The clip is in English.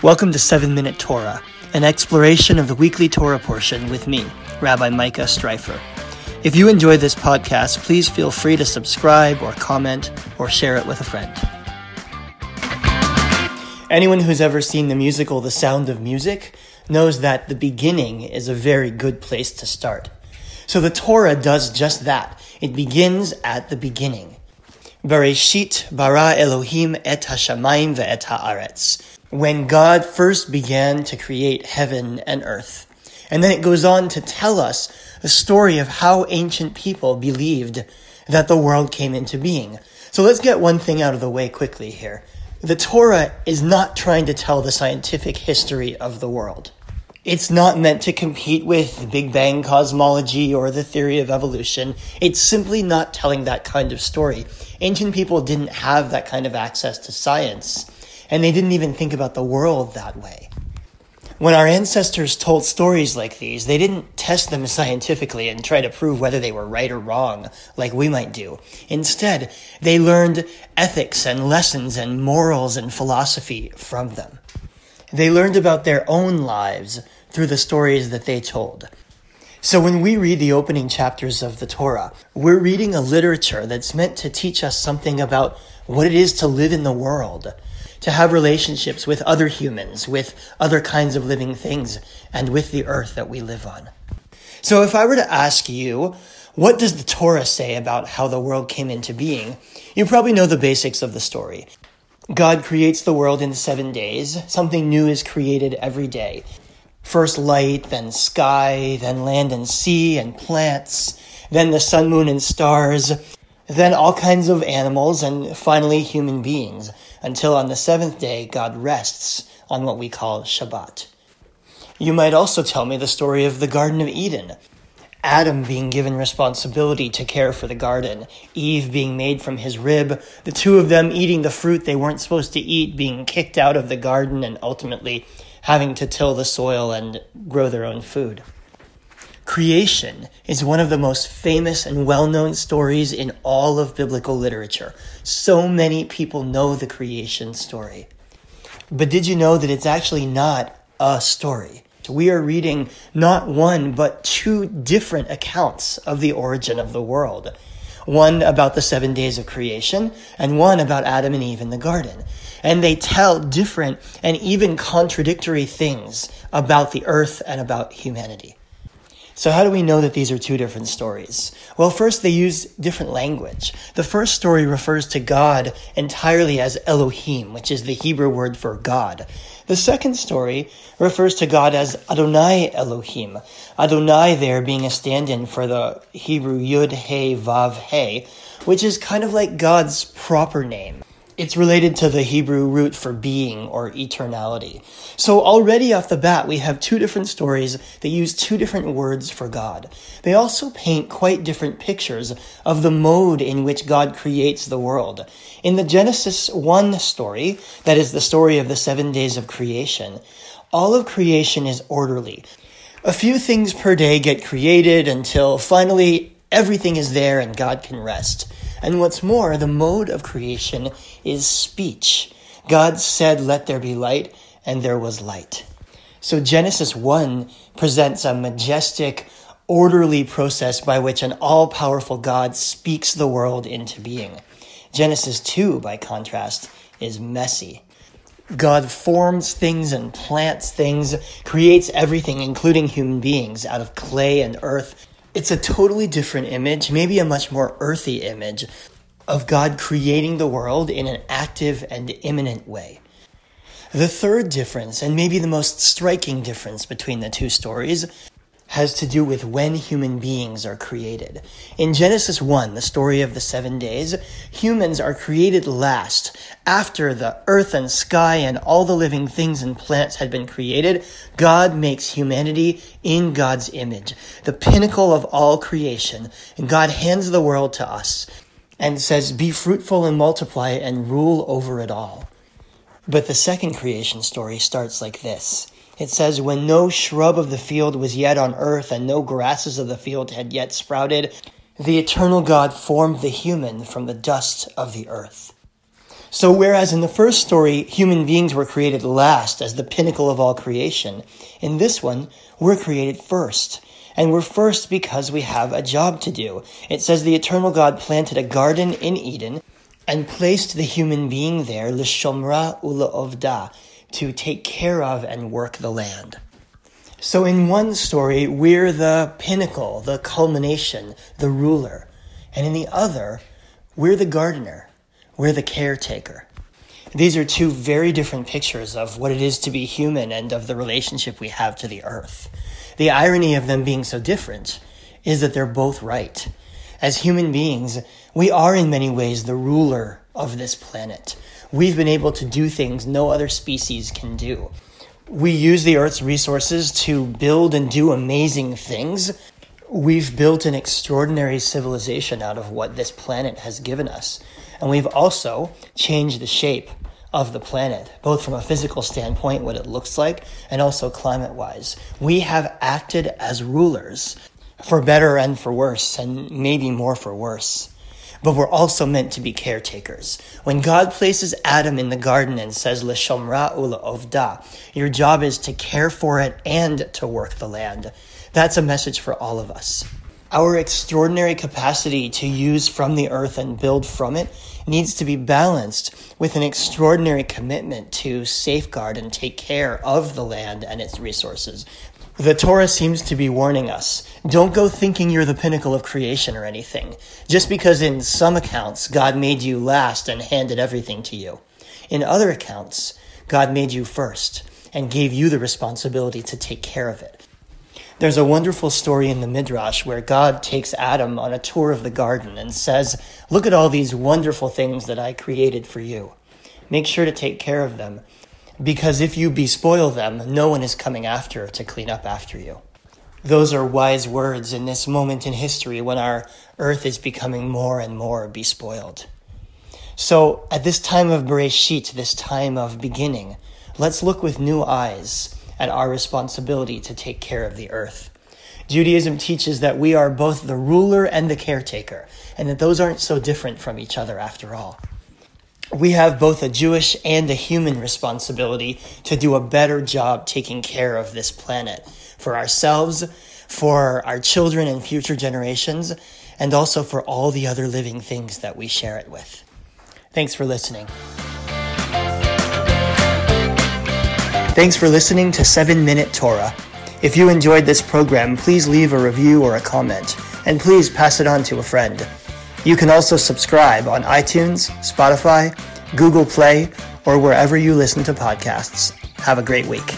Welcome to 7 Minute Torah, an exploration of the weekly Torah portion with me, Rabbi Micah Streifer. If you enjoy this podcast, please feel free to subscribe or comment or share it with a friend. Anyone who's ever seen the musical The Sound of Music knows that the beginning is a very good place to start. So the Torah does just that. It begins at the beginning. Bereshit bara Elohim et hashamayim ve'et haaretz. When God first began to create heaven and earth. And then it goes on to tell us a story of how ancient people believed that the world came into being. So let's get one thing out of the way quickly here. The Torah is not trying to tell the scientific history of the world. It's not meant to compete with Big Bang cosmology or the theory of evolution. It's simply not telling that kind of story. Ancient people didn't have that kind of access to science, and they didn't even think about the world that way. When our ancestors told stories like these, they didn't test them scientifically and try to prove whether they were right or wrong, like we might do. Instead, they learned ethics and lessons and morals and philosophy from them. They learned about their own lives through the stories that they told. So when we read the opening chapters of the Torah, we're reading a literature that's meant to teach us something about what it is to live in the world, to have relationships with other humans, with other kinds of living things, and with the earth that we live on. So if I were to ask you, what does the Torah say about how the world came into being? You probably know the basics of the story. God creates the world in seven days. Something new is created every day. First light, then sky, then land and sea and plants, then the sun, moon, and stars, then all kinds of animals, and finally human beings, until on the seventh day God rests on what we call Shabbat. You might also tell me the story of the Garden of Eden. Adam being given responsibility to care for the garden, Eve being made from his rib, the two of them eating the fruit they weren't supposed to eat, being kicked out of the garden, and ultimately having to till the soil and grow their own food. Creation is one of the most famous and well known stories in all of biblical literature. So many people know the creation story. But did you know that it's actually not a story? We are reading not one, but two different accounts of the origin of the world one about the seven days of creation, and one about Adam and Eve in the garden. And they tell different and even contradictory things about the earth and about humanity. So, how do we know that these are two different stories? Well, first, they use different language. The first story refers to God entirely as Elohim, which is the Hebrew word for God. The second story refers to God as Adonai Elohim. Adonai there being a stand in for the Hebrew Yud He Vav He, which is kind of like God's proper name. It's related to the Hebrew root for being or eternality. So already off the bat, we have two different stories that use two different words for God. They also paint quite different pictures of the mode in which God creates the world. In the Genesis 1 story, that is the story of the seven days of creation, all of creation is orderly. A few things per day get created until finally everything is there and God can rest. And what's more, the mode of creation is speech. God said, Let there be light, and there was light. So Genesis 1 presents a majestic, orderly process by which an all powerful God speaks the world into being. Genesis 2, by contrast, is messy. God forms things and plants things, creates everything, including human beings, out of clay and earth, it's a totally different image, maybe a much more earthy image of God creating the world in an active and immanent way. The third difference, and maybe the most striking difference between the two stories, has to do with when human beings are created. In Genesis 1, the story of the seven days, humans are created last. After the earth and sky and all the living things and plants had been created, God makes humanity in God's image, the pinnacle of all creation. And God hands the world to us and says, Be fruitful and multiply and rule over it all. But the second creation story starts like this. It says, When no shrub of the field was yet on earth, and no grasses of the field had yet sprouted, the eternal God formed the human from the dust of the earth. So, whereas in the first story, human beings were created last as the pinnacle of all creation, in this one, we're created first. And we're first because we have a job to do. It says the eternal God planted a garden in Eden and placed the human being there, l'shomra ula to take care of and work the land. So in one story, we're the pinnacle, the culmination, the ruler. And in the other, we're the gardener, we're the caretaker. These are two very different pictures of what it is to be human and of the relationship we have to the earth. The irony of them being so different is that they're both right. As human beings, we are in many ways the ruler of this planet. We've been able to do things no other species can do. We use the Earth's resources to build and do amazing things. We've built an extraordinary civilization out of what this planet has given us. And we've also changed the shape of the planet, both from a physical standpoint, what it looks like, and also climate wise. We have acted as rulers for better and for worse, and maybe more for worse. But we're also meant to be caretakers. When God places Adam in the garden and says, L'shomra ula ovda, your job is to care for it and to work the land. That's a message for all of us. Our extraordinary capacity to use from the earth and build from it needs to be balanced with an extraordinary commitment to safeguard and take care of the land and its resources. The Torah seems to be warning us don't go thinking you're the pinnacle of creation or anything, just because in some accounts God made you last and handed everything to you. In other accounts, God made you first and gave you the responsibility to take care of it. There's a wonderful story in the Midrash where God takes Adam on a tour of the garden and says, Look at all these wonderful things that I created for you. Make sure to take care of them, because if you bespoil them, no one is coming after to clean up after you. Those are wise words in this moment in history when our earth is becoming more and more bespoiled. So, at this time of Bereshit, this time of beginning, let's look with new eyes at our responsibility to take care of the earth. Judaism teaches that we are both the ruler and the caretaker, and that those aren't so different from each other after all. We have both a Jewish and a human responsibility to do a better job taking care of this planet for ourselves, for our children and future generations, and also for all the other living things that we share it with. Thanks for listening. Thanks for listening to 7 Minute Torah. If you enjoyed this program, please leave a review or a comment, and please pass it on to a friend. You can also subscribe on iTunes, Spotify, Google Play, or wherever you listen to podcasts. Have a great week.